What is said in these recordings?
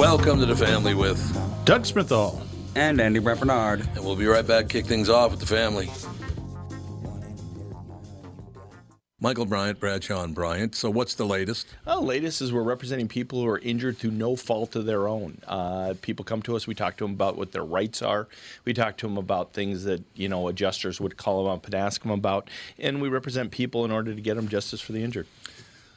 Welcome to the family with, Doug Smithall. And Andy Brett Bernard. and we'll be right back. Kick things off with the family. Michael Bryant, Bradshaw and Bryant. So, what's the latest? Well, latest is we're representing people who are injured through no fault of their own. Uh, people come to us. We talk to them about what their rights are. We talk to them about things that you know adjusters would call them up and ask them about, and we represent people in order to get them justice for the injured.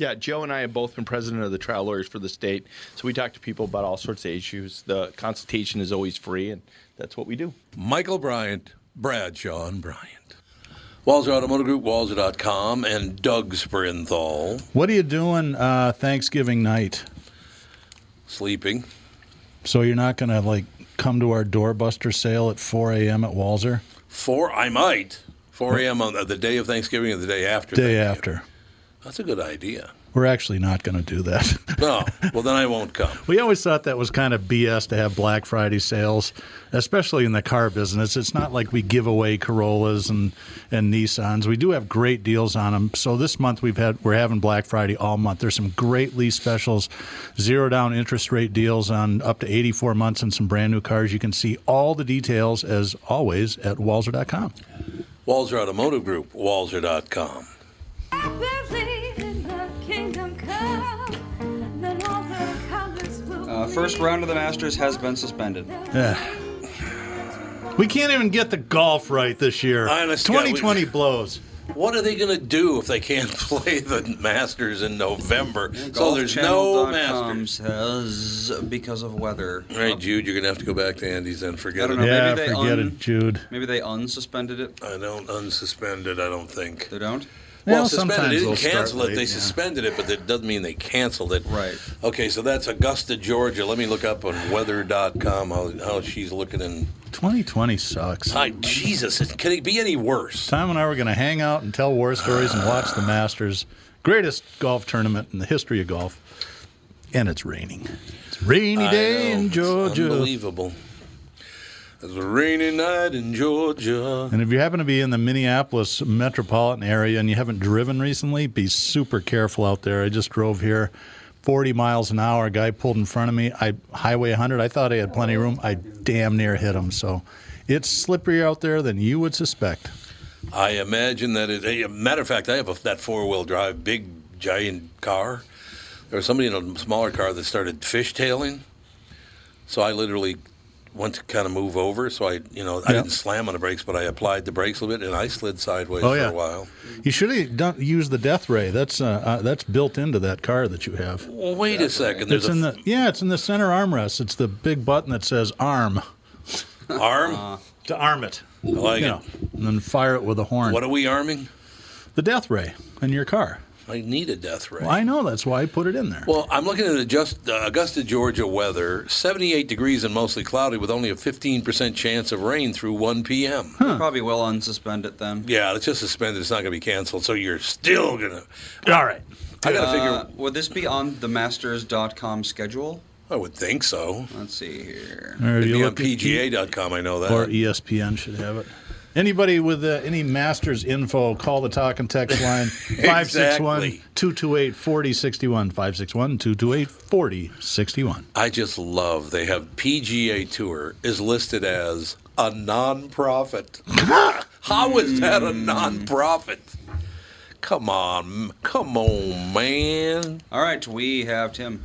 Yeah, Joe and I have both been president of the trial lawyers for the state, so we talk to people about all sorts of issues. The consultation is always free, and that's what we do. Michael Bryant, Bradshaw and Bryant. Walzer Automotive Group, Walzer.com, and Doug Sprinthal What are you doing uh, Thanksgiving night? sleeping. So you're not going to like come to our doorbuster sale at 4 a.m. at Walzer? Four, I might. 4 a.m. on the, the day of Thanksgiving or the day after. Day after. That's a good idea. We're actually not going to do that. No, well then I won't come. we always thought that was kind of BS to have Black Friday sales, especially in the car business. It's not like we give away Corollas and, and Nissans. We do have great deals on them. So this month we've had we're having Black Friday all month. There's some great lease specials, zero down interest rate deals on up to 84 months and some brand new cars. You can see all the details as always at walzer.com. Walzer Automotive Group, Walzer.com. Uh, first round of the Masters has been suspended. We can't even get the golf right this year. Honest to God, we- 2020 blows. What are they going to do if they can't play the Masters in November? so there's no GolfChannel.com Masters. says because of weather. All right, Jude, you're going to have to go back to Andy's and I forget don't it. Yeah, maybe they forget un- it, Jude. Maybe they unsuspended it. I don't unsuspend it, I don't think. They don't. Well, Well, suspended. sometimes They didn't cancel it. late, They yeah. suspended it, but that doesn't mean they canceled it. Right. Okay, so that's Augusta, Georgia. Let me look up on weather.com how, how she's looking in. 2020 sucks. Hi, Jesus, it- can it be any worse? Tom and I were going to hang out and tell war stories and watch the Masters, greatest golf tournament in the history of golf. And it's raining. It's a rainy day in it's Georgia. unbelievable. It's a rainy night in Georgia. And if you happen to be in the Minneapolis metropolitan area and you haven't driven recently, be super careful out there. I just drove here 40 miles an hour. A guy pulled in front of me. I Highway 100. I thought I had plenty of room. I damn near hit him. So it's slipperier out there than you would suspect. I imagine that it. A matter of fact, I have a, that four wheel drive, big giant car. There was somebody in a smaller car that started fishtailing, so I literally went to kind of move over. So I, you know, I Yeah. didn't slam on the brakes, but I applied the brakes a little bit, and I slid sideways Oh, for a while. You should have done, used the death ray. That's uh, uh, that's built into that car that you have. Well, wait a second. There's It's a in the yeah, it's in the center armrest. It's the big button that says arm arm. to arm it. I like You it. know, and then fire it with a horn. What are we arming? the death ray in your car. I need a death ray. Well, I know that's why I put it in there. Well, I'm looking at the just, uh, Augusta, Georgia weather 78 degrees and mostly cloudy with only a 15% chance of rain through 1 p.m. Probably will unsuspend it then. Yeah, it's just suspended. It's not going to be canceled. So you're still going to. All right. I got to Uh, figure. would this be on the Masters.com schedule? I would think so. Let's see here. Or It'd be on PGA.com. I know that. or ESPN should have it. Anybody with uh, any Masters info, call the talk and text line 561 228 4061. 561 228 4061. I just love they have PGA Tour is listed as a non-profit. How is that a non-profit? Come on, come on, man. All right, we have Tim.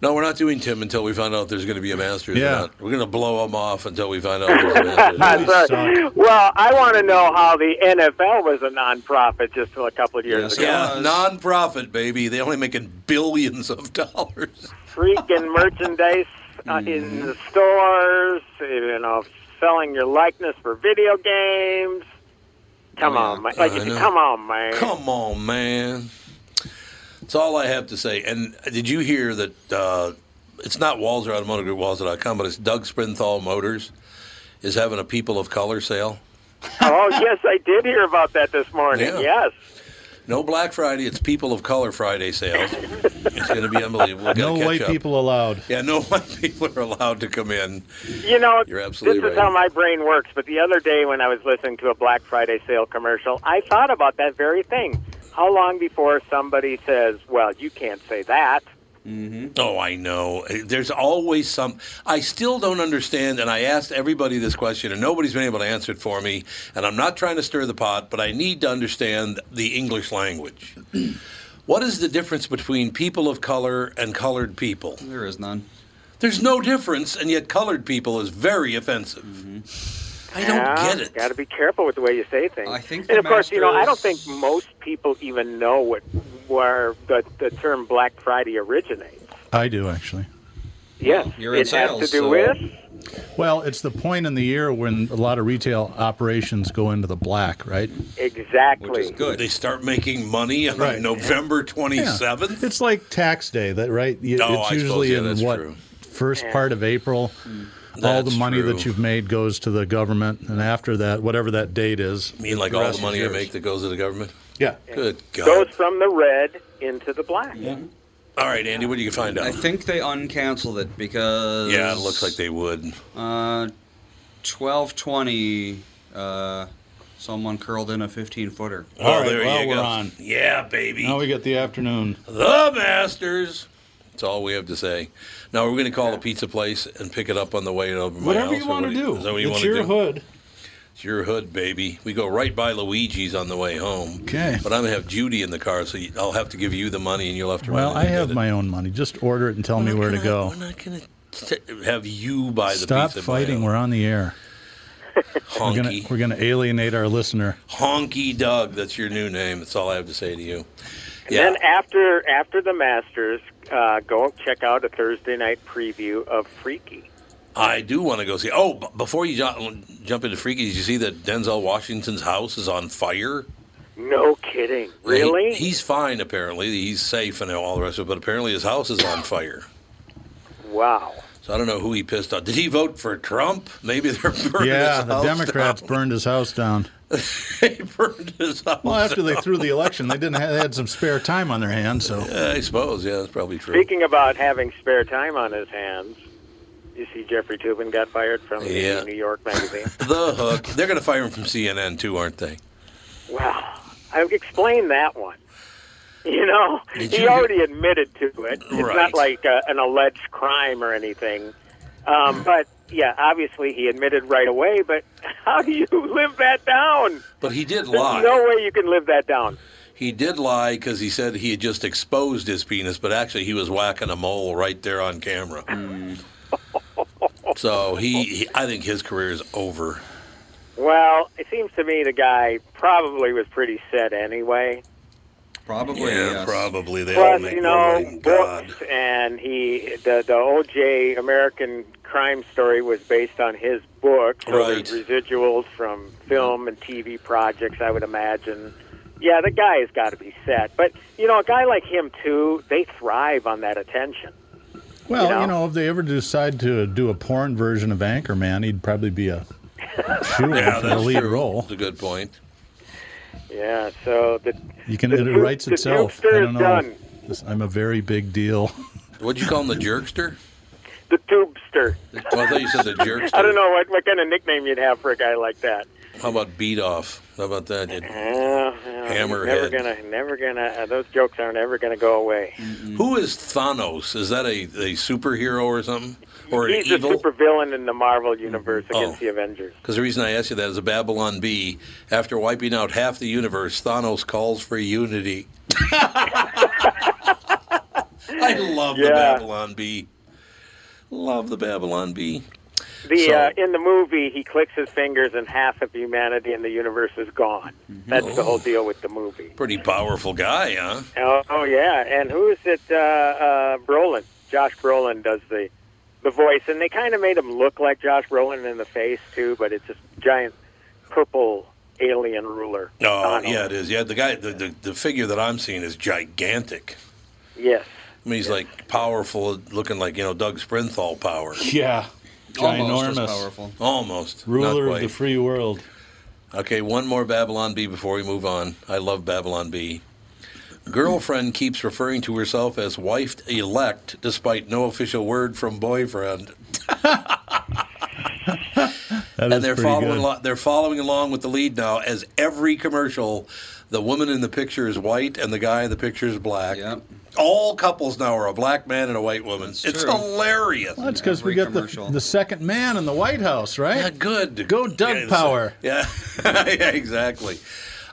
No, we're not doing Tim until we find out if there's going to be a Masters. or Yeah. not. We're going to blow him off until we find out there's a Masters. Really Well, I want to know how the NFL was a nonprofit just a couple of years Yes, ago. yeah, was. non-profit, baby. They're only making billions of dollars. Freaking merchandise uh, in the stores, you know, selling your likeness for video games. Come Oh, yeah. on, man. Like, come on, man. Come on, man. That's all I have to say. And did you hear that uh, it's not Walzer Automotive Group, Walzer.com, but it's Doug Sprinthal Motors is having a people of color sale. oh yes, I did hear about that this morning. Yeah. Yes. No Black Friday, it's People of Color Friday sales. it's going to be unbelievable. We gotta No catch white up. people allowed. Yeah, no white people are allowed to come in. You know, You're absolutely this is right. how my brain works. But the other day when I was listening to a Black Friday sale commercial, I thought about that very thing. How long before somebody says, "Well, you can't say that"? Mm-hmm. Oh, I know. There's always some. I still don't understand, and I asked everybody this question, and nobody's been able to answer it for me. And I'm not trying to stir the pot, but I need to understand the English language. what is the difference between people of color and colored people? There is none. There's no difference, and yet colored people is very offensive. Mm-hmm. I don't get it. Got to be careful with the way you say things. I think and of course, you know, I don't think most people even know what where the the term Black Friday originates. I do actually. Yes, you're in it has to do so- with Well, it's the point in the year when a lot of retail operations go into the black, right? exactly. Which is good. They start making money on Right. November 27th. It's like tax day, that right? You- Oh, it's I usually suppose, yeah, in that's what true. first part of April. Hmm. All That's the money true. that you've made goes to the government, and after that, whatever that date is, You mean like the all the money is I make that goes to the government? Yeah. Good God. Goes from the red into the black. All right, Andy, what do you find out? I think they uncanceled it because yeah, it looks like they would. Uh, twelve twenty. Uh, someone curled in a fifteen footer. All Oh, right, there well, you we're go. on. Yeah, baby. Now we get the afternoon. the Masters. That's all we have to say. Now we're going to call the pizza place and pick it up on the way over my Whatever house. you want to what do. Is that what you it's want to do? hood. It's your hood, baby. We go right by Luigi's on the way home. Okay. But I'm going to have Judy in the car, so you- I'll have to give you the money and you'll have to Well, run I have my own money. Just order it and tell me We're where not to gonna- go. We're not going to have you buy the Stop pizza. at my fighting. We're on the air. We're gonna Honky. we're gonna alienate our listener. Honky Doug. That's your new name. That's all I have to say to you. And then after after the Masters, uh, go check out a Thursday night preview of Freaky. I do want to go see. Oh, before you jump, jump into Freaky, did you see that Denzel Washington's house is on fire? No kidding, really? He- he's fine, apparently. He's safe and all the rest of it, but apparently his house is on fire. wow. So I don't know who he pissed off. Did he vote for Trump? Maybe they're burning Yeah, his the Democrats down. burned his house down. they burned his house Well, after they threw the election, they didn't have, they had some spare time on their hands. So Yeah, I suppose. Yeah, that's probably true. Speaking about having spare time on his hands, you see Jeffrey Toobin got fired from Yeah. the New York Magazine. the hook. They're going to fire him from CNN too, aren't they? Well, I explained that one. You know, Did he you- already admitted to it. It's Right. not like uh, an alleged crime or anything. Um, but yeah, obviously he admitted right away. But how do you live that down? But he did lie. There's no way you can live that down. He did lie because he said he had just exposed his penis, but actually he was whacking a mole right there on camera. so he, he, I think his career is over. Well, it seems to me the guy probably was pretty set anyway. Probably. yeah, yes. probably they all Plus, make you more know, money. God. books, and he the the OJ American crime story was based on his book, so Right. there's residuals from film and TV projects, I would imagine. Yeah, the guy has got to be set, but you know, a guy like him too, they thrive on that attention. Well, You know? you know, if they ever decide to do a porn version of Anchorman, he'd probably be a shoe Yeah, for the lead true. role. That's a good point. Yeah, so the You can The it Duke- writes itself. Dukester I is don't know. done. This- I'm a very big deal. What'd you call him, the jerkster? the tubester. Oh, I thought you said the jerkster. I don't know what what kind of nickname you'd have for a guy like that. How about beat off? How about that? It- Uh, Hammerhead. Never gonna, never gonna. Uh, those jokes aren't ever gonna go away. Who is Thanos? Is that a, a superhero or something? Or an He's evil? the supervillain in the Marvel universe against Oh. the Avengers. Because the reason I asked you that is a Babylon Bee. After wiping out half the universe, Thanos calls for unity. I love the Babylon Bee. Love the Babylon Bee. The So- uh, in the movie, he clicks his fingers and half of humanity in the universe is gone. That's the whole deal with the movie. Pretty powerful guy, huh? Oh, oh yeah, and who is it? Uh, uh, Brolin. Josh Brolin does the the voice, and they kind of made him look like Josh Brolin in the face too, but it's this giant purple alien ruler. Oh, Thanos. yeah, it is. Yeah, the guy, the, the, the figure that I'm seeing is gigantic. Yes. I mean, he's like powerful, looking like you know Doug Sprinthal power, Yeah. Almost as Ginormous. powerful. almost. not Ruler of quite. the free world. Okay, one more Babylon Bee before we move on. I love Babylon Bee. Girlfriend keeps referring to herself as wife elect despite no official word from boyfriend. That and is they're pretty following good. along, they're following along with the lead now as every commercial the woman in the picture is white and the guy in the picture is black. Yep. All couples now are a black man and a white woman. That's it's true. hilarious. Well, that's because we Every got the, the second man in the White House, right? Yeah, good. Go Doug Yeah, Power. Yeah, yeah, exactly.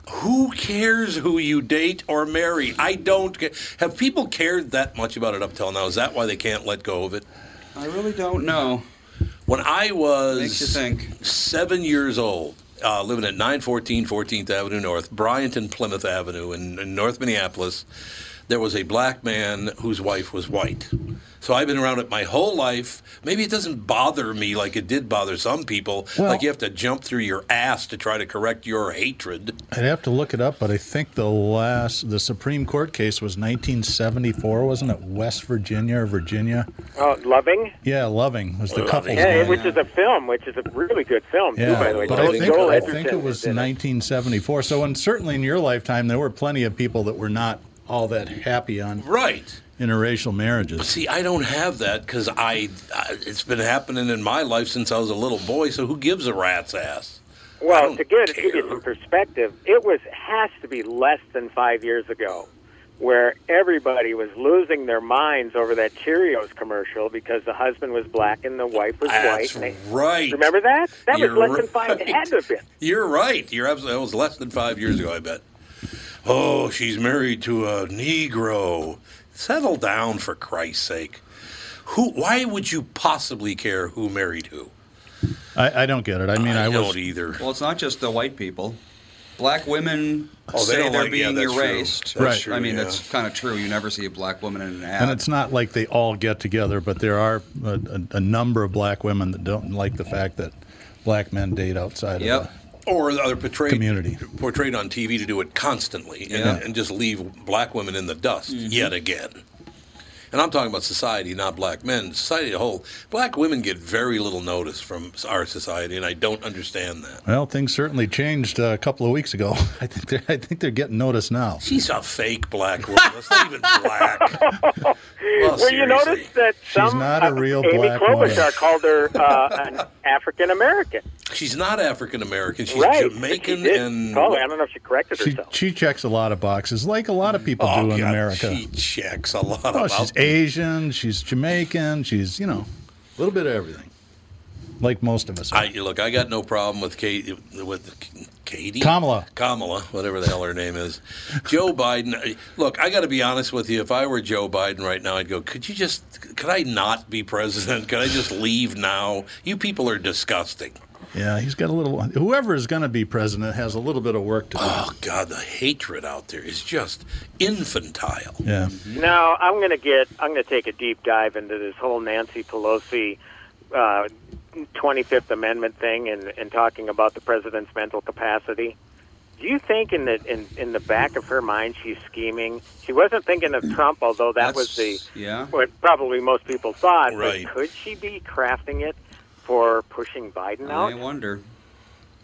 Who cares who you date or marry? I don't. ca- Have people cared that much about it up till now? Is that why they can't let go of it? I really don't know. When I was Makes you think. seven years old, uh, living at 914 14th Avenue North, Bryant and Plymouth Avenue in, in North Minneapolis, there was a black man whose wife was white. So I've been around it my whole life. Maybe it doesn't bother me like it did bother some people. Well- like you have to jump through your ass to try to correct your hatred. I'd have to look it up, but I think the last, the Supreme Court case was 1974, wasn't it? West Virginia or Virginia? Oh, Loving. Yeah, Loving was the Loving. couple's Yeah, name. which is a film, which is a really good film too, by the way. but Joel- I think, Joel I think it is was 1974. So, and certainly in your lifetime, there were plenty of people that were not all that happy on Right. interracial marriages. See, I don't have that because I, I, it's been happening in my life since I was a little boy. So who gives a rat's ass? Well, to give, to give you some perspective, it was has to be less than five years ago, where everybody was losing their minds over that Cheerios commercial because the husband was black and the wife was That's white. and they- right. Remember that? That You're was less than five. It had to have been. You're right. You're absolutely. That was less than five years ago, I bet. Oh, she's married to a Negro. Settle down, for Christ's sake. Who? Why would you possibly care who married who? I, I don't get it. I mean, I, don't was. either. Well, it's not just the white people. Black women Oh, they say don't they're like- being that's true. erased. That's Right. true, I mean, yeah. that's kind of true. You never see a black woman in an ad. And it's not like they all get together, but there are a, a, a number of black women that don't like the fact that black men date outside Yep. of or they're portrayed Community. portrayed on TV to do it constantly and, Yeah. and just leave black women in the dust yet again. And I'm talking about society, not black men. Society as a whole. Black women get very little notice from our society, and I don't understand that. Well, things certainly changed uh, a couple of weeks ago. I think they're, I think they're getting noticed now. She's a fake black woman. That's not even black. Well, Well, you seriously. notice that some She's not a uh, real Amy black Klobuchar woman. called her uh, an African American. She's not African American. She's right? Jamaican She did and. call. I don't know if she corrected She, herself. she checks a lot of boxes, like a lot of people Oh, do in God, America. She checks a lot Oh, about she's Asian, she's Jamaican, she's, you know, a little bit of everything. Like most of us. are. I look. I got no problem with Kate with Katie Kamala. Kamala, whatever the hell her name is. Joe Biden. Look, I got to be honest with you. If I were Joe Biden right now, I'd go. Could you just? Could I not be president? Could I just leave now? You people are disgusting. yeah, he's got a little. Whoever is going to be president has a little bit of work to do. Oh God, the hatred out there is just infantile. Yeah. Now I'm going to get. I'm going to take a deep dive into this whole Nancy Pelosi uh, 25th Amendment thing and, and talking about the president's mental capacity. Do you think in the in, in the back of her mind she's scheming? She wasn't thinking of Trump, although that was the yeah. what probably most people thought. Right. But could she be crafting it for pushing Biden I out? wonder.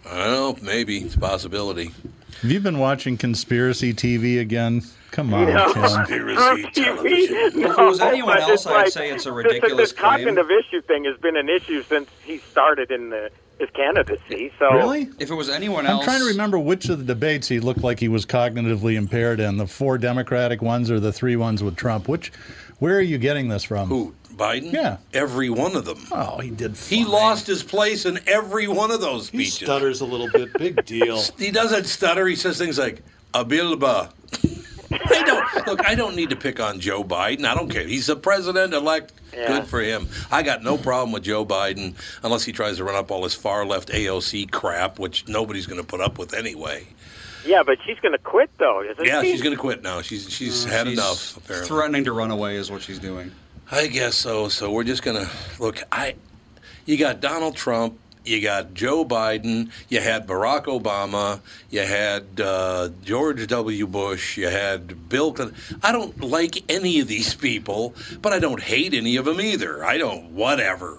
I don't know. Maybe it's a possibility. Have you been watching conspiracy TV again? Come on, No. Tim. Conspiracy television. If it was anyone else, I'd say it's a this- ridiculous This, claim. cognitive issue thing has been an issue since he started in the his candidacy. So Really? If it was anyone else, I'm trying to remember which of the debates he looked like he was cognitively impaired in. The four Democratic ones or the three ones with Trump? Which, where are you getting this from? Who? Biden? Yeah. Every one of them. Oh, he did. He lost his place in every one of those He speeches. stutters a little bit. Big deal. He doesn't stutter. He says things like "abilba." I don't look. I don't need to pick on Joe Biden. I don't care. He's the president elect. Yeah. Good for him. I got no problem with Joe Biden unless he tries to run up all this far left AOC crap, which nobody's going to put up with anyway. yeah, but she's going to quit though, isn't Yeah, she? she's going to quit now. She's she's uh, had she's enough. Apparently, threatening to run away is what she's doing. I guess so. So we're just going to look. I you got Donald Trump you got Joe Biden, you had Barack Obama, you had uh, George W. Bush, you had Bill Clinton. I don't like any of these people, but I don't hate any of them either. I don't, whatever.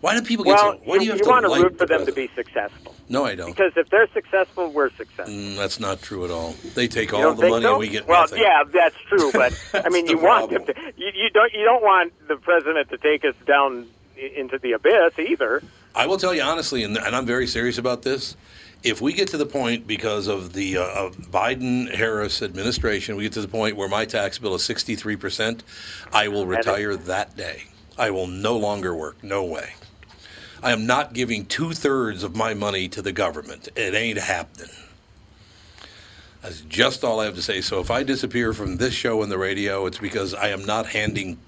Why do people get Well, so? Why do you have to want to like root for the them to be successful No, I don't. because if they're successful, we're successful. Mm, that's not true at all. They take all the money so? and we get well, nothing. yeah, that's true. But I mean, you want them to. You, you don't. You don't want the president to take us down into the abyss either. I will tell you honestly, and, and I'm very serious about this. If we get to the point because of the uh, of Biden-Harris administration, we get to the point where my tax bill is 63 percent, I will retire that day. I will no longer work. No way. I am not giving two thirds of my money to the government. It ain't happening. That's just all I have to say. So if I disappear from this show and the radio, it's because I am not handing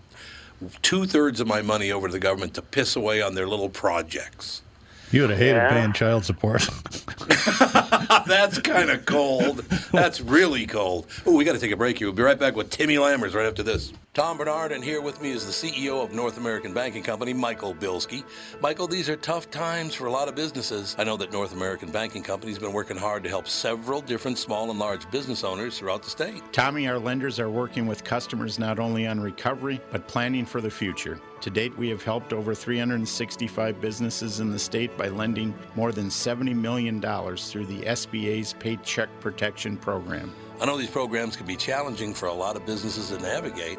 two thirds of my money over to the government to piss away on their little projects. You would have hated Yeah. paying child support. That's kind of cold. That's really cold. Oh, we got to take a break here. We'll be right back with Timmy Lammers right after this. Tom Barnard, and here with me is the CEO of North American Banking Company, Michael Bilski. Michael, these are tough times for a lot of businesses. I know that North American Banking Company has been working hard to help several different small and large business owners throughout the state. Tommy, our lenders are working with customers not only on recovery, but planning for the future. To date, we have helped over 365 businesses in the state by lending more than $70 million through the SBA's Paycheck Protection Program. I know these programs can be challenging for a lot of businesses to navigate.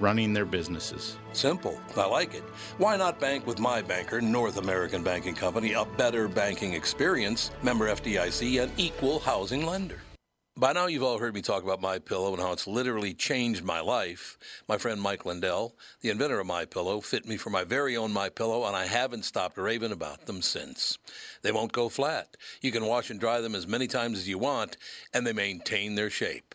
running their businesses. Simple. I like it. Why not bank with my banker, North American Banking Company, a better banking experience, member FDIC, and equal housing lender? By now, you've all heard me talk about My Pillow and how it's literally changed my life. My friend Mike Lindell, the inventor of My Pillow, fit me for my very own My Pillow, and I haven't stopped raving about them since. They won't go flat. You can wash and dry them as many times as you want, and they maintain their shape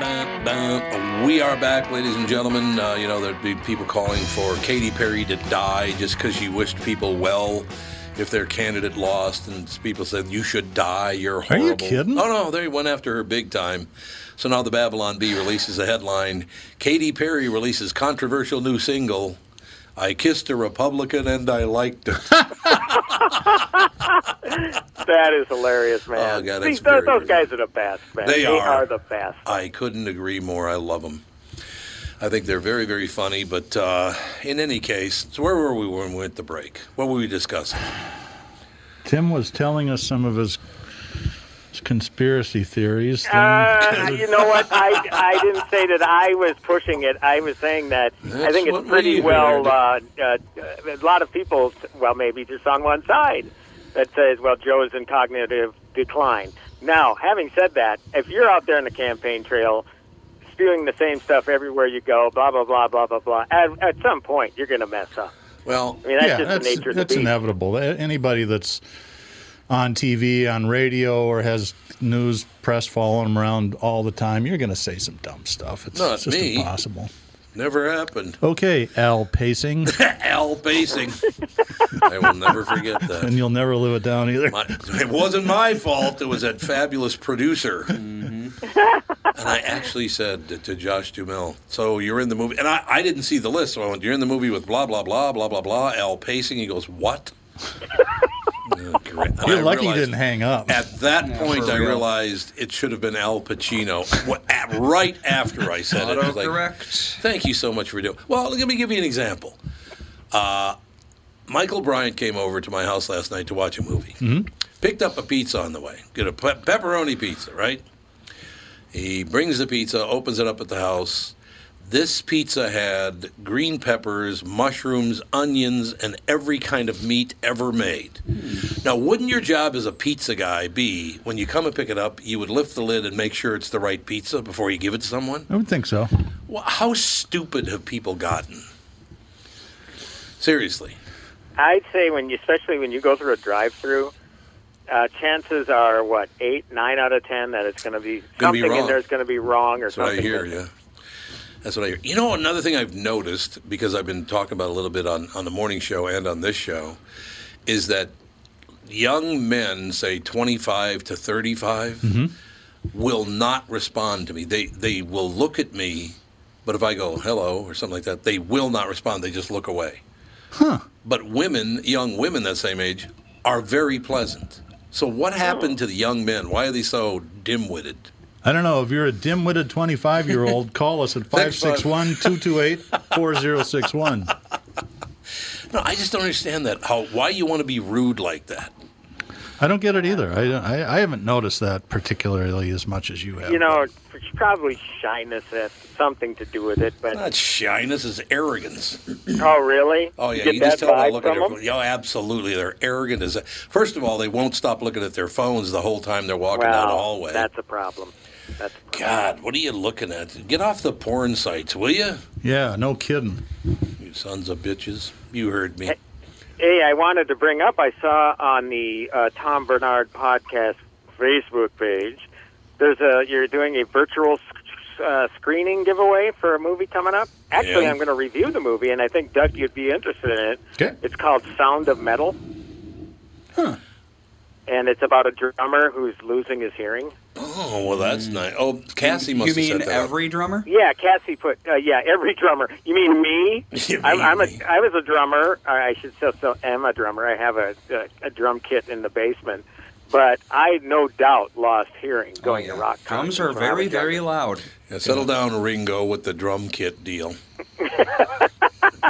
We are back, ladies and gentlemen. Uh, you know, there'd be people calling for Katy Perry to die just because she wished people well if their candidate lost, and people said, You should die, you're Are you horrible. kidding? Oh, no, they went after her big time. So now the Babylon Bee releases a headline Katy Perry releases controversial new single. I kissed a Republican and I liked it. That is hilarious, man. Oh, God, that's See, those, those guys are the best, man. They are. the best. I couldn't agree more. I love them. I think they're very, very funny. But uh, in any case, so where were we when we went to break? What were we discussing? Tim was telling us some of his, his conspiracy theories. Then- Uh, you know what? I, I didn't say that I was pushing it. I was saying that I think it's pretty we well. Uh, uh, a lot of people, well, maybe just on one side, that says, well, Joe is in cognitive decline. Now, having said that, if you're out there in the campaign trail spewing the same stuff everywhere you go, blah blah blah blah blah blah, at, at some point you're going to mess up. Well, I mean, that's yeah, just that's, the nature of the that's beast. inevitable. A- Anybody that's on TV, on radio, or has news press following them around all the time, you're going to say some dumb stuff. It's, Not it's just me. impossible. never happened. Okay, Al Pacing. Al Pacing. I will never forget that. and you'll never live it down either. My, it wasn't my fault. It was that fabulous producer. Mm-hmm. And I actually said to, to Josh Duhamel, "So you're in the movie?" And I, I didn't see the list, so I went, "You're in the movie with blah blah blah blah blah blah." Al pacing. He goes, "What?" Oh, great. And You're I lucky you didn't hang up. At that point, I realized it should have been Al Pacino. Right after I said it, I was like, Autocorrect. Thank you so much for doing. Well, let me give you an example. Uh, Michael Bryant came over to my house last night to watch a movie. Mm-hmm. Picked up a pizza on the way. Get a pe- pepperoni pizza, right? He brings the pizza, opens it up at the house. This pizza had green peppers, mushrooms, onions, and every kind of meat ever made. Now, wouldn't your job as a pizza guy be when you come and pick it up, you would lift the lid and make sure it's the right pizza before you give it to someone? I would think so. Well, how stupid have people gotten? Seriously. I'd say when you, especially when you go through a drive-through, uh, chances are what eight, nine out of ten that it's going to be Gonna be something in there is going to be wrong or That's what I something. hear, that- yeah. That's what I hear. You know, another thing I've noticed, because I've been talking about a little bit on, on the morning show and on this show, is that young men, say 25 to 35, mm-hmm. will not respond to me. They, they will look at me, but if I go hello or something like that, they will not respond. They just look away. Huh. But women, young women that same age, are very pleasant. So what happened oh. to the young men? Why are they so dim-witted? I don't know. If you're a dim-witted 25-year-old, call us at Thanks, 561-228-4061. No, I just don't understand that. How why you want to be rude like that? I don't get it either. I, I, I haven't noticed that particularly as much as you have. You know, it's probably shyness has something to do with it. But Not shyness, is arrogance. oh, really? Oh yeah, Get you just that tell by vibe looking at their. them? Yeah, absolutely, they're arrogant as. First of all, they won't stop looking at their phones the whole time they're walking down the Well, hallway. that's a problem. That's God, what are you looking at? Get off the porn sites, will you? Yeah, no kidding. You sons of bitches. You heard me. Hey, I wanted to bring up. I saw on the uh, Tom Barnard podcast Facebook page. There's a you're doing a virtual sc- uh, screening giveaway for a movie coming up. Actually, Yeah. I'm going to review the movie, and I think Doug, you'd be interested in it. Okay. It's called Sound of Metal. And it's about a drummer who's losing his hearing. Oh well, that's nice. Oh, Cassie must You have mean set that up. every drummer? Yeah, Cassie put. Uh, yeah, every drummer. You mean me? You I'm, mean I'm a. me. I was a drummer. I should still, still am a drummer. I have a, a a drum kit in the basement, but I no doubt lost hearing going Oh, to yeah. rock. Drums are very, very loud. Yeah, settle down, Ringo, with the drum kit deal.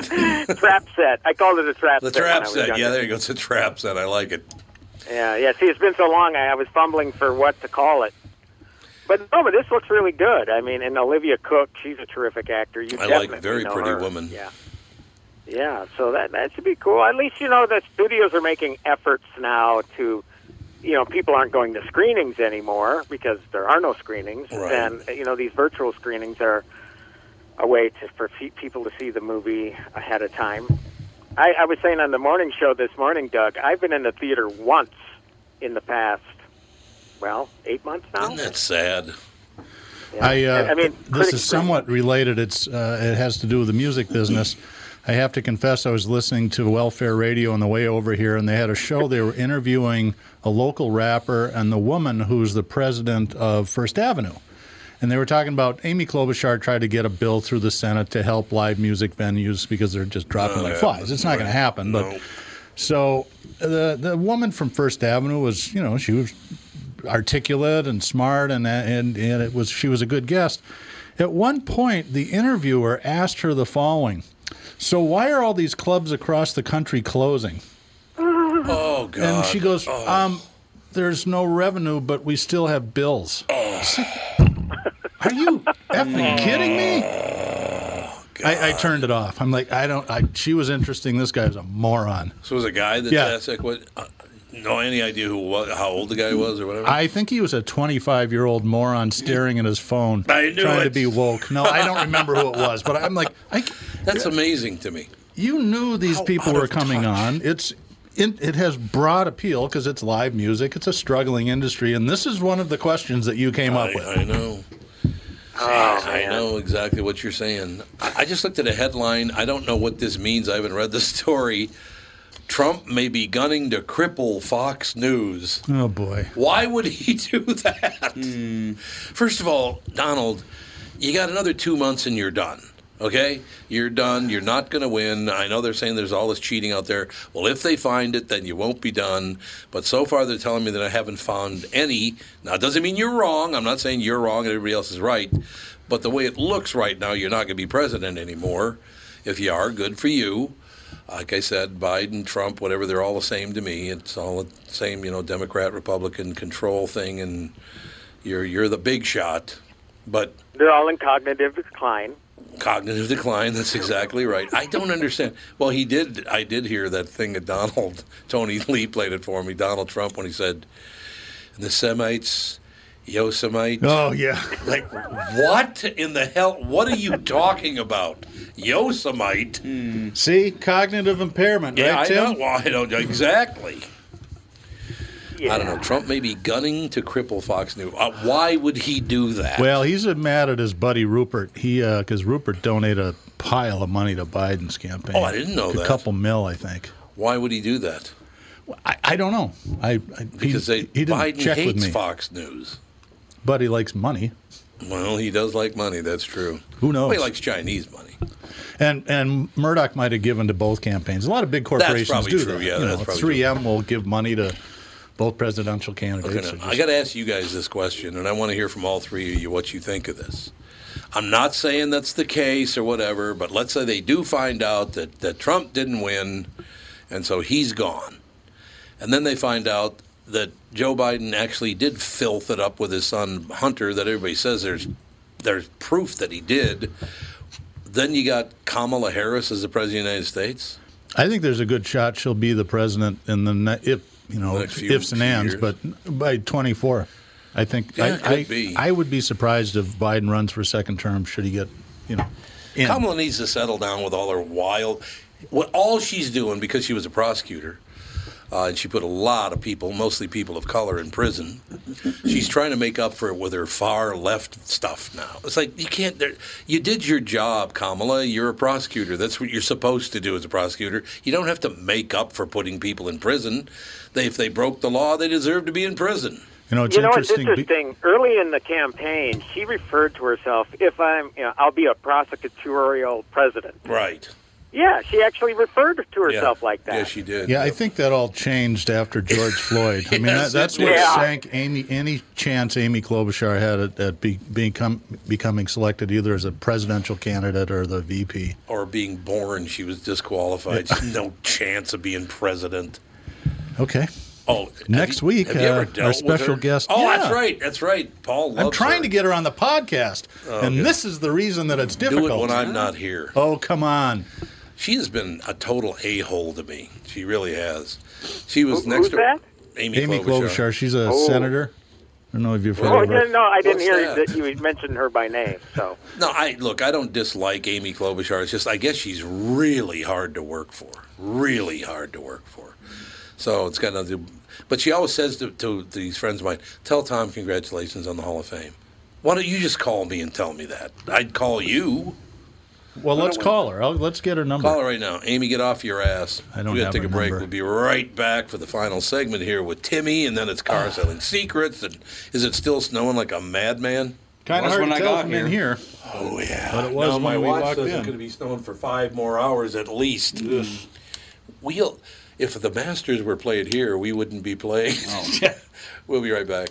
trap set. I called it a trap The set. when I trap set. Yeah, there you go. It's a trap set. I like it. Yeah, yeah. See, it's been so long. I, I was fumbling for what to call it. But no, but this looks really good. I mean, and Olivia Cooke, she's a terrific actor. You I like Very know Pretty her. Woman. Yeah. Yeah, so that that should be cool. At least you know the studios are making efforts now to, you know, people aren't going to screenings anymore because there are no screenings, Right. and you know these virtual screenings are a way to for people to see the movie ahead of time. I, I was saying on the morning show this morning, Doug, I've been in the theater once in the past, well, eight months now. Isn't that sad? Yeah. I, uh, I mean, this critics is somewhat related. It's uh, it has to do with the music business. I have to confess, I was listening to Welfare Radio on the way over here, and they had a show. They were interviewing a local rapper and the woman who's the president of First Avenue. And they were talking about Amy Klobuchar tried to get a bill through the Senate to help live music venues because they're just dropping No, like flies. It's not going to happen. But No. so the the woman from First Avenue was, you know, she was articulate and smart, and and and it was she was a good guest. At one point, the interviewer asked her the following: "So why are all these clubs across the country closing?" Oh God. And she goes, "Um, there's no revenue, but we still have bills." Are you effing kidding me? I, I turned it off. I'm like, I don't. I, she was interesting. This guy was a moron. So it was a guy that Yeah. asked like what? Uh, no, any idea who wa- how old the guy was or whatever. I think he was a 25 year old moron staring at his phone, I trying to be woke. No, I don't remember who it was, but I'm like, I, That's amazing to me. you knew these How people were coming touch. on. It's it, it has broad appeal because it's live music. It's a struggling industry, and this is one of the questions that you came up with. I know. Oh, I know exactly what you're saying. I I just looked at a headline. I don't know what this means. I haven't read the story. Trump may be gunning to cripple Fox News. Oh boy. Why would he do that? Hmm. First of all, Donald, you got another two months and you're done. Okay? You're done. You're not going to win. I know they're saying there's all this cheating out there. Well, if they find it, then you won't be done. But so far, they're telling me that I haven't found any. Now, it doesn't mean you're wrong. I'm not saying you're wrong and everybody else is right. But the way it looks right now, you're not going to be president anymore. If you are, good for you. Like I said, Biden, Trump, whatever, they're all the same to me. It's all the same, you know, Democrat, Republican control thing, and you're you're the big shot. But They're all in cognitive decline. Cognitive decline. That's exactly right. I don't understand. Well, he did. I did hear that thing that Donald Tony Lee played it for me. Donald Trump when he said, "The Semites, Yosemite." Oh yeah. Like what in the hell? What are you talking about? Yosemite? Hmm. See, cognitive impairment, Yeah, right, I Tim? know. Well, I don't exactly. Yeah. I don't know. Trump may be gunning to cripple Fox News. Uh, why would he do that? Well, he's mad at his buddy Rupert. He because Rupert donated a pile of money to Biden's campaign. Oh, I didn't know a that. A couple mil, I think. why would he do that? I, I don't know. I, I Because he, they, he didn't Biden check with hates me, Fox News. but he likes money. Well, he does like money. That's true. Who knows? Well, he likes Chinese money. And and Murdoch might have given to both campaigns. A lot of big corporations do true, that. yeah, you that's know, probably 3M will give money to both presidential candidates. Okay, or now, I just- got to ask you guys this question, and I want to hear from all three of you what you think of this. I'm not saying that's the case or whatever, but let's say they do find out that, that Trump didn't win, and so he's gone. And then they find out that Joe Biden actually did filth it up with his son Hunter, that everybody says there's there's proof that he did. Then you got Kamala Harris as the president of the United States. I think there's a good shot she'll be the president in the ne- if you know few- ifs and ands, years. but by 24, I think Yeah, I, I, be. I would be surprised if Biden runs for a second term. Should he get you know? In. Kamala needs to settle down with all her wild. What all she's doing because she was a prosecutor, uh, and she put a lot of people, mostly people of color, in prison. She's trying to make up for it with her far left stuff now. It's like you can't. You did your job, Kamala. You're a prosecutor. That's what you're supposed to do as a prosecutor. You don't have to make up for putting people in prison. They, if they broke the law, they deserve to be in prison. You know, it's you know, it's interesting. be- interesting. Early in the campaign, she referred to herself, "If I'm, you know, I'll be a prosecutorial president." Right. Yeah, she actually referred to herself yeah. like that. Yeah, she did. Yeah, I think that all changed after George Floyd. I mean, Yes, that, that's what did. sank Amy, any chance Amy Klobuchar had at, at be, become, becoming selected either as a presidential candidate or the VP. Or being born, she was disqualified. no chance of being president. Okay. Oh, Next you- week, have you ever uh, our special guest- Oh, Yeah. that's right. That's right. Paul loves I'm trying her. to get her on the podcast, and okay. this is the reason that it's difficult. do difficult. it when I'm not here. Oh, come on. She has been a total a hole to me. She really has. She was Who- next who's to that? Amy, Amy Klobuchar. Klobuchar, she's a Oh. senator. I don't know if you've heard Oh, of yeah, her. no, I didn't What's hear that? that you mentioned her by name. So No, I look. I don't dislike Amy Klobuchar. It's just I guess she's really hard to work for. Really hard to work for. So it's got nothing. To, but she always says to, to these friends of mine, "Tell Tom congratulations on the Hall of Fame." Why don't you just call me and tell me that? I'd call you. Well, let's call her. I'll, let's get her number. Call her right now. Amy, get off your ass. I don't we gotta have take her a break. number. We'll be right back for the final segment here with Timmy, and then it's Ah. car selling secrets. And is it still snowing like a madman? Kind of Was hard when to I tell got from in here. Oh yeah, But it was no, my when we watch walked says it's going to be snowing for five more hours at least. We'll, if the Masters were played here, we wouldn't be playing. we'll be right back.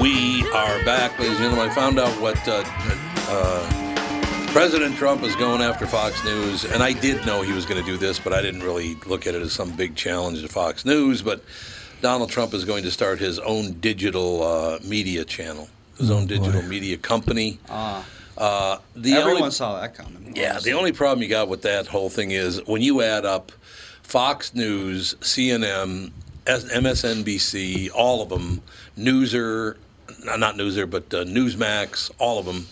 We are back, ladies and gentlemen. I found out what uh, uh, President Trump is going after Fox News, and I did know he was going to do this, but I didn't really look at it as some big challenge to Fox News. But Donald Trump is going to start his own digital uh, media channel, his own digital media company. Ah, Uh, the everyone only, saw that coming. yeah, the only problem you got with that whole thing is when you add up Fox News, CNN, MSNBC, all of them, Newser, no, not Newser, but uh, Newsmax, all of them,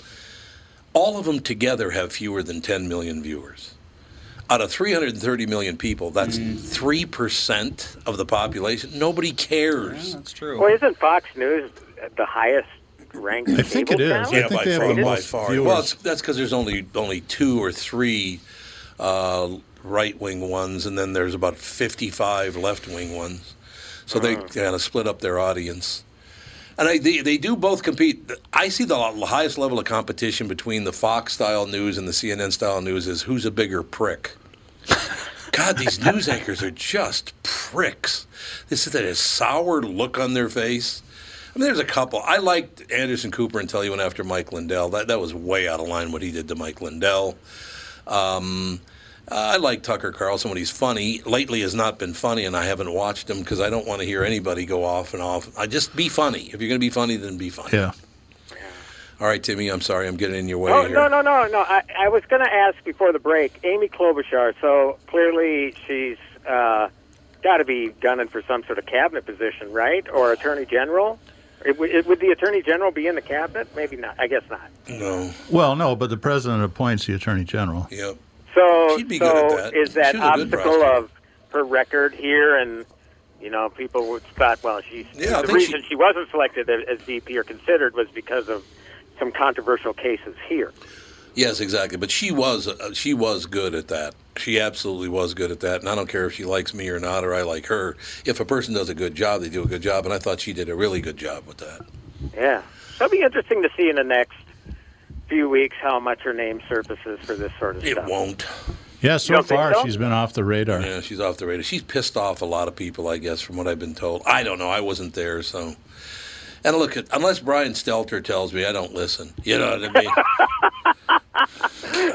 all of them together have fewer than 10 million viewers. Out of 330 million people, that's Mm. 3% of the population. Nobody cares. that's true. Well, isn't Fox News the highest ranked? I think it is. channel? I Yeah, think by they have far, by far. viewers. Well, it's, that's because there's only only two or three uh, right wing ones, and then there's about 55 left wing ones. So they kind of split up their audience. And I, they, they do both compete. I see the highest level of competition between the Fox style news and the CNN style news is who's a bigger prick. God, these news anchors are just pricks. This is that sour look on their face. I mean, there's a couple. I liked Anderson Cooper until he went after Mike Lindell. That that was way out of line what he did to Mike Lindell. Um, I like Tucker Carlson when he's funny. Lately has not been funny, and I haven't watched him because I don't want to hear anybody go off and off. I just be funny. If you're going to be funny, then be funny. yeah. All right, Timmy. I'm sorry. I'm getting in your way Oh here. no no no no! I, I was going to ask before the break, Amy Klobuchar. So clearly she's uh, got to be gunning for some sort of cabinet position, right? Or attorney general. It, would- it, would the attorney general be in the cabinet? Maybe not. I guess not. No. Well, no, but the president appoints the attorney general. Yep. So She'd be so good at that. is that obstacle of her record here and. You know, people would thought, well, she's Yeah, the reason she, wasn't selected as as VP or considered was because of some controversial cases here. Yes, exactly. But she was uh, she was good at that. She absolutely was good at that. And I don't care if she likes me or not, or I like her. If a person does a good job, they do a good job. And I thought she did a really good job with that. Yeah. that'll be interesting to see in the next few weeks how much her name surfaces for this sort of It stuff. It won't. Yeah, so far so? she's been off the radar. Yeah, she's off the radar. She's pissed off a lot of people, I guess, from what I've been told. I don't know. I wasn't there, so. And look, at unless Brian Stelter tells me, I don't listen. You know what I mean?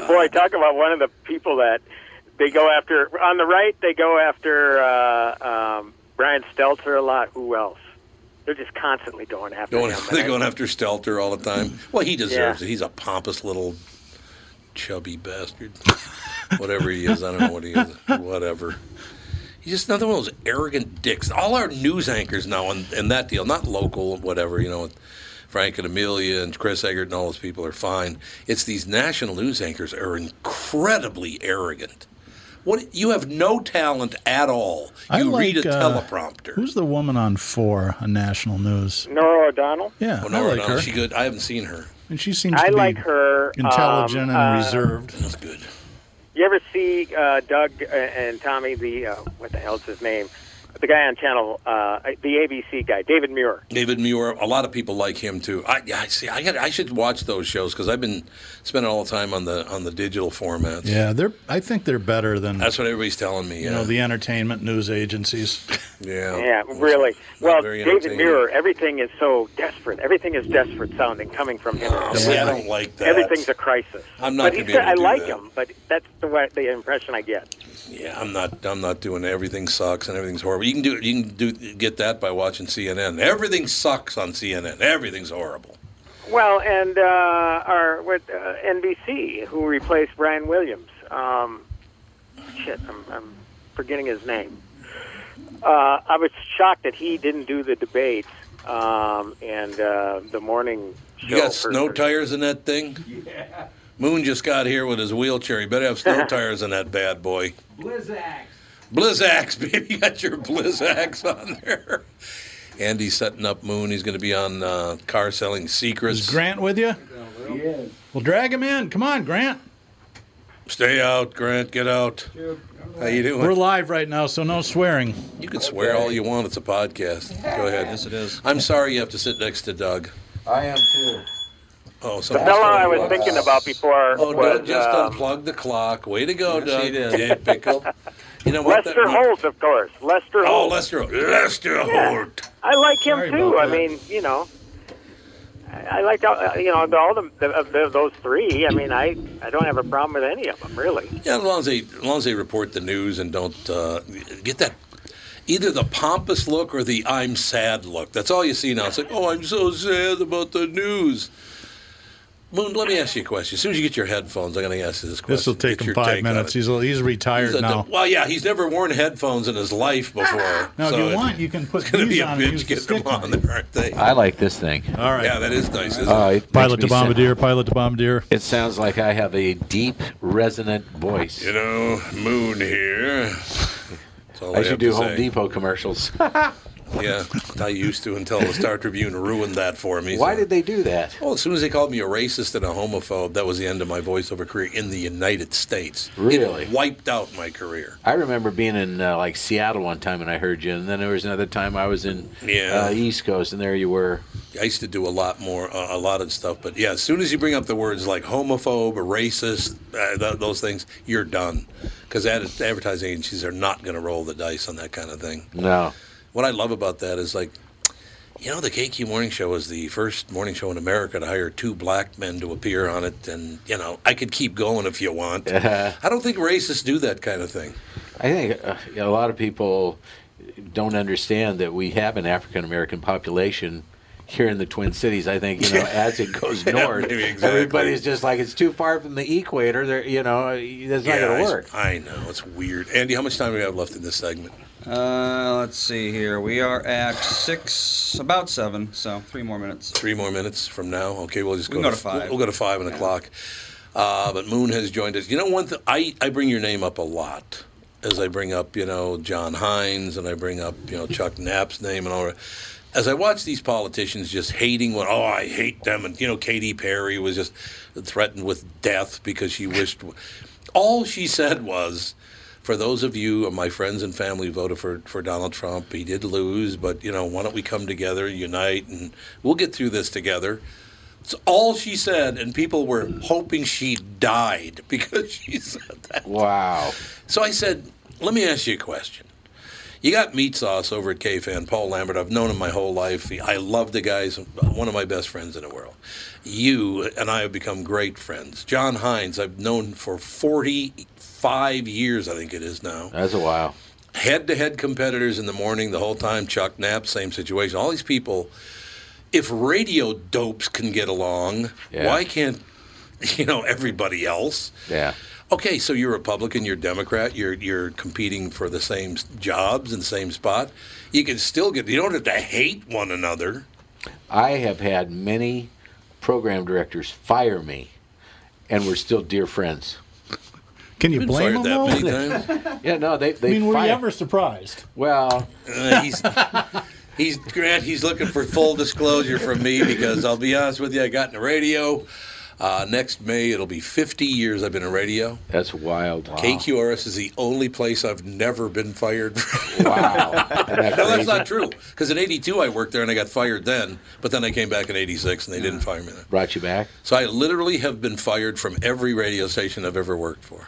Boy, talk about one of the people that they go after. On the right, they go after uh, um, Brian Stelter a lot. Who else? They're just constantly going after going, him. they're going after Stelter all the time. Well, he deserves Yeah. it. He's a pompous little chubby bastard. Whatever he is, I don't know what he is. Whatever. He's just another one of those arrogant dicks. All our news anchors now, and, and that deal, not local, whatever, you know, Frank and Amelia and Chris Eggert and all those people are fine. It's these national news anchors are incredibly arrogant. What you have no talent at all. I You like, read a uh, teleprompter. Who's the woman on four on national news? Norah O'Donnell. Yeah, Oh, I no, like no, her. she good. I haven't seen her. and she seems I to be like her. intelligent um, and uh, reserved. That's good. You ever see uh, Doug uh, and Tommy? The uh, what the hell's his name? The guy on channel, uh, the ABC guy, David Muir. David Muir. A lot of people like him too. I, yeah, I see. I got. I should watch those shows because I've been spending all the time on the on the digital formats. Yeah, they're. I think they're better than That's what everybody's telling me. you Yeah. know the entertainment news agencies. yeah. Yeah, really. Well, David. Muir, everything is so desperate. Everything is desperate sounding coming from him. See, I don't like that. Everything's a crisis. I'm not But gonna he's be able to I like that. him, but that's the way, the impression I get. Yeah, I'm not. I'm not doing everything sucks and everything's horrible. You can do. You can do get that by watching CNN. Everything sucks on CNN. Everything's horrible. Well, and uh, our what uh, NBC, who replaced Brian Williams. Um, shit, I'm, I'm forgetting his name. Uh, I was shocked that he didn't do the debates um, and uh, the morning show. You got snow for- tires in that thing? Yeah. Moon just got here with his wheelchair. He better have snow tires in that bad boy. Blizzaks. Blizzaks, baby, you got your Blizzaks on there. Andy's setting up Moon. He's going to be on uh, Car Selling Secrets. Is Grant with you? Well, drag him in. Come on, Grant. Stay out, Grant. Get out. How you doing? We're live right now, so no swearing. You can swear all you want. It's a podcast. Go ahead. Yes, it is. I'm sorry you have to sit next to Doug. I am too. Oh, so The fellow I was clock. thinking about before Oh, was Doug just um, unplugged the clock. Way to go, Yes, Doug. he did. Yeah, pickle. You know what? Lester that- Holt, of course. Lester Oh, Lester Holt. Lester. Lester Yeah. Holt. I like him Sorry too. about I that. mean, you know, I, like uh, you know all the, the, the those three. I mean, I I don't have a problem with any of them really. Yeah, as long as they as long as they report the news and don't uh, get that either the pompous look or the I'm sad look. That's all you see now. It's like, oh, I'm so sad about the news. Moon, let me ask you a question. As soon as you get your headphones, I'm going to ask you this question. This will take Get him five take minutes. it. He's he's retired He's a- now. well, yeah, he's never worn headphones in his life before. Now, if you want, you can put it's going to these be a on and bitch use the them on there, aren't they? I like this thing. All right. Yeah, that is nice, isn't Uh, it? it pilot makes to me bombardier, pilot to bombardier. It sounds like I have a deep, resonant voice. You know, Moon here. That's all I have should do to Home say. Depot commercials. Yeah, I used to until the Star Tribune ruined that for me. Why so- did they do that? Well, as soon as they called me a racist and a homophobe, that was the end of my voiceover career in the United States. Really? It wiped out my career. I remember being in uh, like Seattle one time and I heard you, and then there was another time I was in Yeah. uh, East Coast, and there you were. I used to do a lot more, uh, a lot of stuff. But yeah, as soon as you bring up the words like homophobe racist, uh, th- those things, you're done. Because ad- advertising agencies are not going to roll the dice on that kind of thing. No. What I love about that is like, you know, the KQ Morning Show was the first morning show in America to hire two black men to appear on it, and you know, I could keep going if you want. I don't think racists do that kind of thing. I think uh, you know, a lot of people don't understand that we have an African American population here in the Twin Cities. I think you know as it goes Yeah, north, maybe exactly. everybody's just like it's too far from the equator. There, you know, that's not going to work. I know it's weird. Andy, how much time do we have left in this segment? Uh, let's see here. We are at six, about seven, so three more minutes. Three more minutes from now. Okay, we'll just We go, go to five. We'll, we'll go to five and o'clock. Uh, but Moon has joined us. You know, one th- I I bring your name up a lot as I bring up you know John Hines and I bring up you know Chuck Knapp's name and all that. As I watch these politicians just hating what oh I hate them and you know Katy Perry was just threatened with death because she wished all she said was for those of you, my friends and family, who voted for, for Donald Trump. He did lose, but you know, why don't we come together, unite, and we'll get through this together. It's all she said, and people were hoping she died because she said that. Wow. So I said, let me ask you a question. You got meat sauce over at KFan, Paul Lambert. I've known him my whole life. I love the guy's one of my best friends in the world. You and I have become great friends. John Hines, I've known for 45 years, I think it is now. That's a while. Head to head competitors in the morning the whole time. Chuck Knapp, same situation. All these people, if radio dopes can get along, Yeah. why can't, you know, everybody else? Yeah. Okay, so you're Republican, you're Democrat, you're you're competing for the same jobs in the same spot. You can still get. You don't have to hate one another. I have had many program directors fire me, and we're still dear friends. Can you blame fired him? that many times. Yeah, no, they I they mean, were you ever surprised? Well, Uh, he's he's Grant. He's looking for full disclosure from me because I'll be honest with you. I got in the radio. Uh, next May, it'll be 50 years I've been in radio. that's wild. KQRS is the only place I've never been fired from. Wow. That No, that's not true. Because in '82 I worked there and I got fired then, but then I came back in '86 and they didn't fire me then. Brought you back. So I literally have been fired from every radio station I've ever worked for.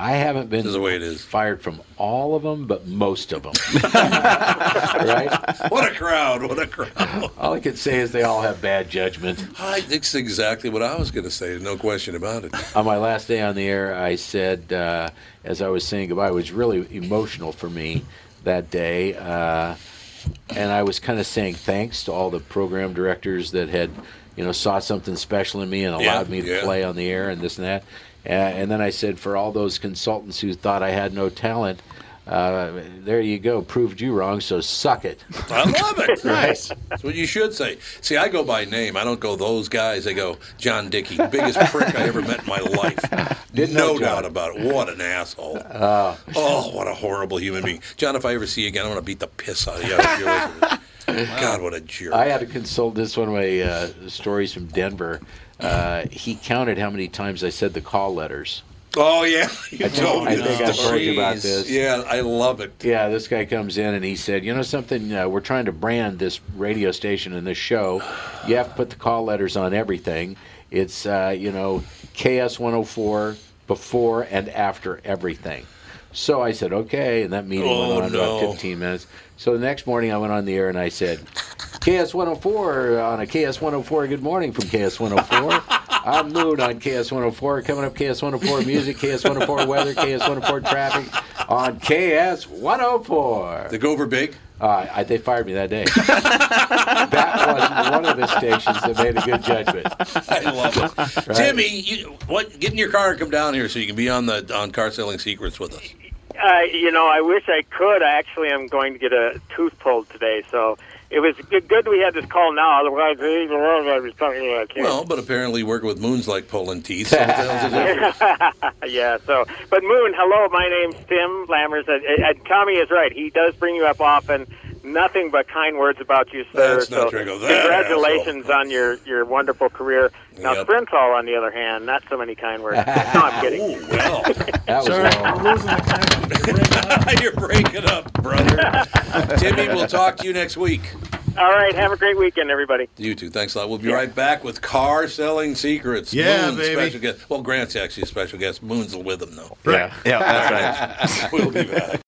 I haven't been This is the way it is. fired from all of them, but most of them. right? What a crowd! What a crowd! All I can say is they all have bad judgment. I, that's exactly what I was going to say. No question about it. On my last day on the air, I said, uh, as I was saying goodbye, it was really emotional for me that day. Uh, and I was kind of saying thanks to all the program directors that had, you know, saw something special in me and Yeah, allowed me to yeah. play on the air and this and that. Uh, and then I said, for all those consultants who thought I had no talent, Uh, there you go. Proved you wrong. So suck it. I love it. Nice. That's what you should say. See, I go by name. I don't go those guys. I go John Dickey, biggest prick I ever met in my life. Didn't no doubt about it. What an asshole. oh, what a horrible human being. John, if I ever see you again, I'm going to beat the piss out of you. God, what a jerk. I had to consult this one of my uh, stories from Denver. Uh, he counted how many times I said the call letters. oh, yeah. You I told me I think this I told you about this. Yeah, I love it. Yeah, this guy comes in and he said, "You know something? Uh, we're trying to brand this radio station and this show. You have to put the call letters on everything. It's uh, you know KS 104 before and after everything." So I said, "Okay," and that meeting Oh, went on no. about 15 minutes. So the next morning I went on the air and I said, "KS 104 on a KS 104. Good morning from KS 104." I'm Moon on KS 104. Coming up, KS 104 music, KS 104 weather, KS 104 traffic on KS 104. The go over big. Uh, I, they fired me that day. that was one of the stations that made a good judgment. I love it. Timmy, you, what? Get in your car and come down here so you can be on the on car selling secrets with us. Uh, you know, I wish I could. I actually am going to get a tooth pulled today, so it was good, good we had this call now. Otherwise, I was talking about kids. Well, but apparently working with Moon's like pulling teeth. So what the hell's the difference? yeah. So, but Moon, hello. My name's Tim Lammers, and, and Tommy is right. He does bring you up often. Nothing but kind words about you, sir. That's not so true. I go, "That congratulations asshole." on your your wonderful career. Now, Yep. Sprinthal, on the other hand, not so many kind words. no, I'm kidding. Ooh, well, That was Sorry, long. I'm losing the connection. you're breaking up, brother. Timmy, we'll talk to you next week. All right. Have a great weekend, everybody. You too. Thanks a lot. We'll be right back with car selling secrets. Yeah, Moon, baby. Special guest. Well, Grant's actually a special guest. Moon's with him though. Yeah, yeah, that's right. We'll be back.